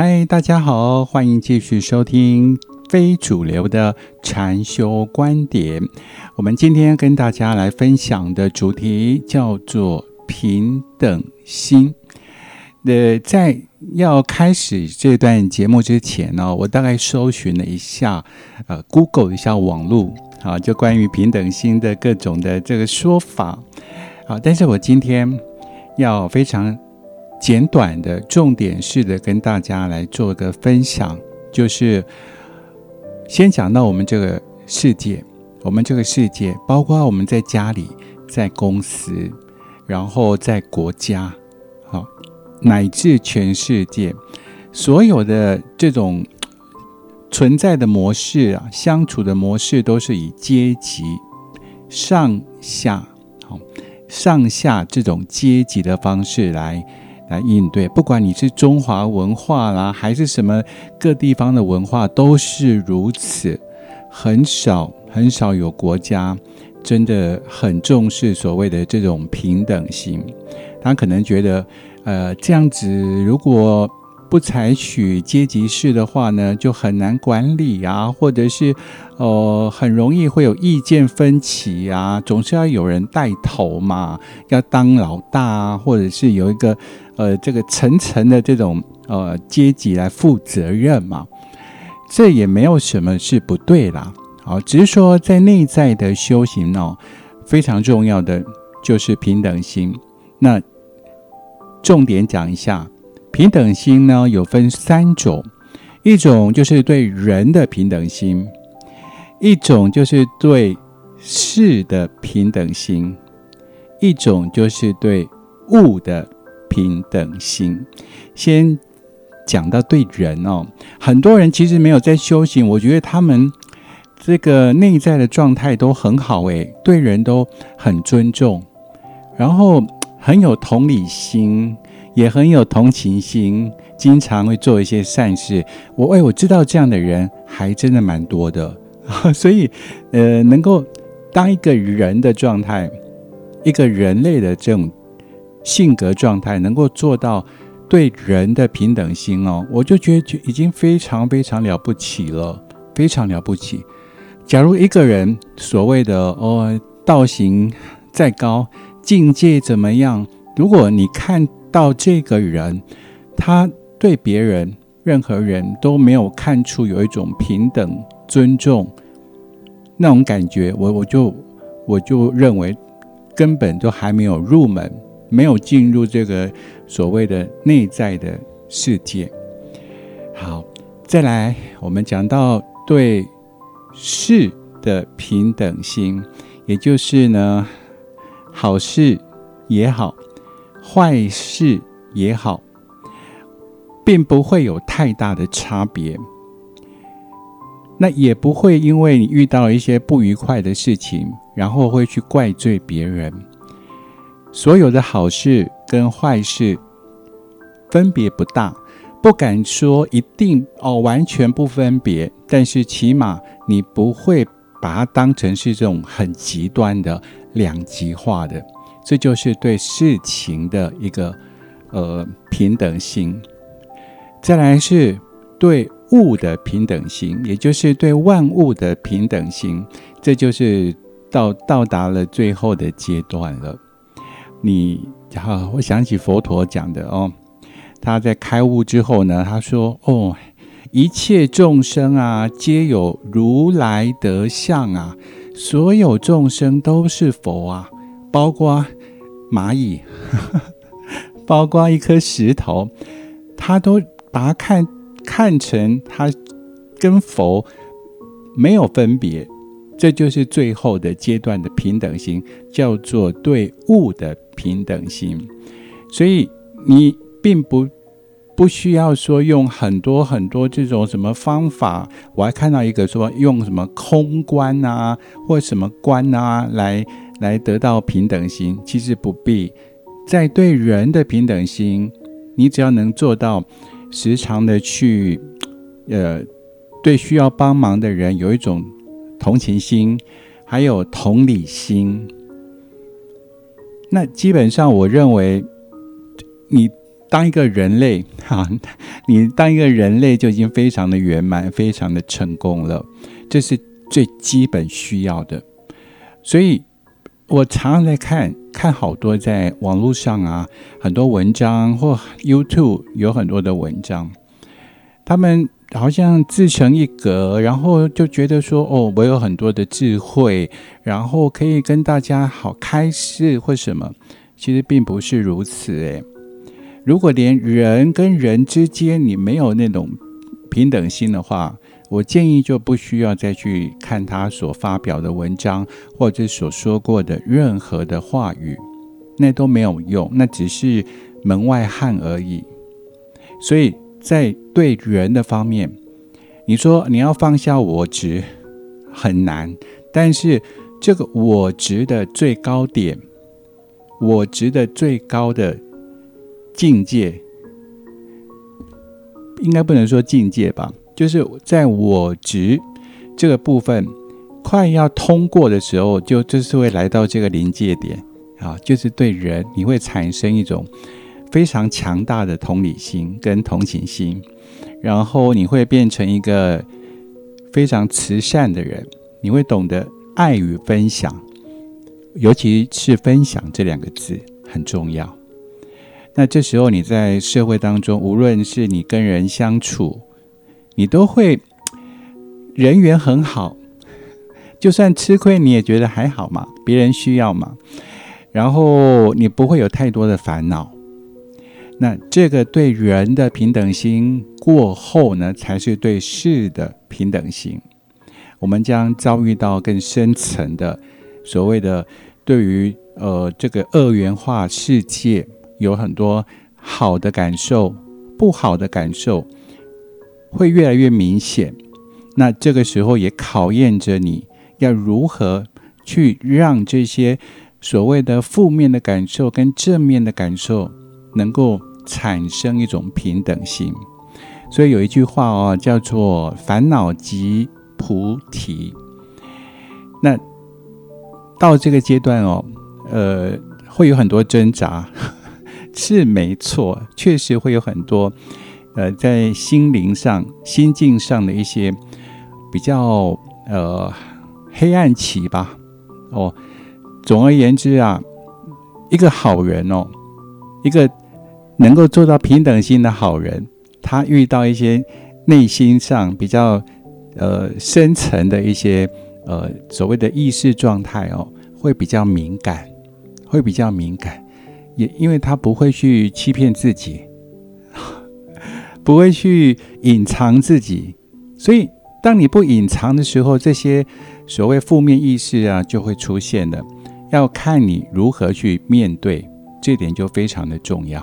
嗨，大家好，欢迎继续收听非主流的禅修观点。我们今天跟大家来分享的主题叫做平等心。呃，在要开始这段节目之前呢，我大概搜寻了一下，呃，Google 一下网络啊，就关于平等心的各种的这个说法啊。但是我今天要非常。简短的重点式的跟大家来做个分享，就是先讲到我们这个世界，我们这个世界包括我们在家里、在公司，然后在国家，好，乃至全世界所有的这种存在的模式啊，相处的模式都是以阶级上下，好上下这种阶级的方式来。来应对，不管你是中华文化啦，还是什么各地方的文化，都是如此。很少很少有国家真的很重视所谓的这种平等性。他可能觉得，呃，这样子如果。不采取阶级式的话呢，就很难管理啊，或者是，呃，很容易会有意见分歧啊，总是要有人带头嘛，要当老大啊，或者是有一个，呃，这个层层的这种呃阶级来负责任嘛，这也没有什么是不对啦，好，只是说在内在的修行哦，非常重要的就是平等心，那重点讲一下。平等心呢，有分三种，一种就是对人的平等心，一种就是对事的平等心，一种就是对物的平等心。先讲到对人哦，很多人其实没有在修行，我觉得他们这个内在的状态都很好诶，对人都很尊重，然后很有同理心。也很有同情心，经常会做一些善事。我哎，我知道这样的人还真的蛮多的，所以呃，能够当一个人的状态，一个人类的这种性格状态，能够做到对人的平等心哦，我就觉得就已经非常非常了不起了，非常了不起。假如一个人所谓的哦道行再高，境界怎么样，如果你看。到这个人，他对别人、任何人都没有看出有一种平等、尊重那种感觉，我我就我就认为根本就还没有入门，没有进入这个所谓的内在的世界。好，再来，我们讲到对事的平等心，也就是呢，好事也好。坏事也好，并不会有太大的差别。那也不会因为你遇到一些不愉快的事情，然后会去怪罪别人。所有的好事跟坏事分别不大，不敢说一定哦完全不分别，但是起码你不会把它当成是这种很极端的两极化的。这就是对事情的一个呃平等心，再来是对物的平等心，也就是对万物的平等心。这就是到到达了最后的阶段了。你好，我想起佛陀讲的哦，他在开悟之后呢，他说：“哦，一切众生啊，皆有如来德相啊，所有众生都是佛啊，包括。”蚂蚁，包括一颗石头，他都把它看看成他跟佛没有分别，这就是最后的阶段的平等心，叫做对物的平等心。所以你并不不需要说用很多很多这种什么方法，我还看到一个说用什么空观啊，或什么观啊来。来得到平等心，其实不必。在对人的平等心，你只要能做到时常的去，呃，对需要帮忙的人有一种同情心，还有同理心。那基本上，我认为你当一个人类哈，你当一个人类就已经非常的圆满，非常的成功了，这是最基本需要的。所以我常常在看看好多在网络上啊，很多文章或 YouTube 有很多的文章，他们好像自成一格，然后就觉得说哦，我有很多的智慧，然后可以跟大家好开示或什么，其实并不是如此诶。如果连人跟人之间你没有那种平等心的话，我建议就不需要再去看他所发表的文章或者所说过的任何的话语，那都没有用，那只是门外汉而已。所以在对人的方面，你说你要放下我执很难，但是这个我执的最高点，我执的最高的。境界应该不能说境界吧，就是在我执这个部分快要通过的时候，就就是会来到这个临界点啊，就是对人你会产生一种非常强大的同理心跟同情心，然后你会变成一个非常慈善的人，你会懂得爱与分享，尤其是分享这两个字很重要。那这时候你在社会当中，无论是你跟人相处，你都会人缘很好，就算吃亏你也觉得还好嘛，别人需要嘛，然后你不会有太多的烦恼。那这个对人的平等心过后呢，才是对事的平等心。我们将遭遇到更深层的所谓的对于呃这个二元化世界。有很多好的感受，不好的感受会越来越明显。那这个时候也考验着你要如何去让这些所谓的负面的感受跟正面的感受能够产生一种平等性。所以有一句话哦，叫做“烦恼即菩提”。那到这个阶段哦，呃，会有很多挣扎。是没错，确实会有很多，呃，在心灵上、心境上的一些比较呃黑暗期吧。哦，总而言之啊，一个好人哦，一个能够做到平等心的好人，他遇到一些内心上比较呃深层的一些呃所谓的意识状态哦，会比较敏感，会比较敏感。也因为他不会去欺骗自己，不会去隐藏自己，所以当你不隐藏的时候，这些所谓负面意识啊就会出现了。要看你如何去面对，这点就非常的重要。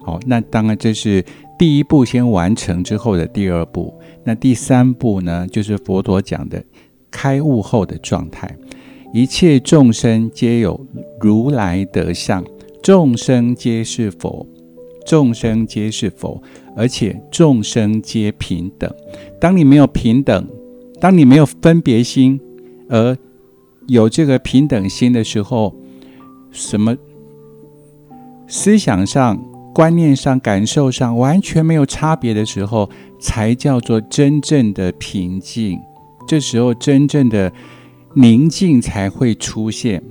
好，那当然这是第一步，先完成之后的第二步。那第三步呢，就是佛陀讲的开悟后的状态，一切众生皆有如来德相。众生皆是佛，众生皆是佛，而且众生皆平等。当你没有平等，当你没有分别心，而有这个平等心的时候，什么思想上、观念上、感受上完全没有差别的时候，才叫做真正的平静。这时候，真正的宁静才会出现。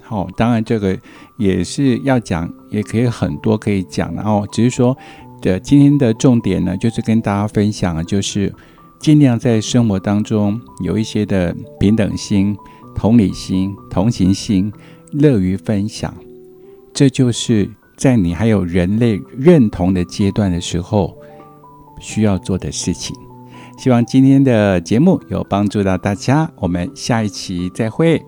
好，当然这个也是要讲，也可以很多可以讲。然后只是说的今天的重点呢，就是跟大家分享，就是尽量在生活当中有一些的平等心、同理心、同情心，乐于分享。这就是在你还有人类认同的阶段的时候需要做的事情。希望今天的节目有帮助到大家，我们下一期再会。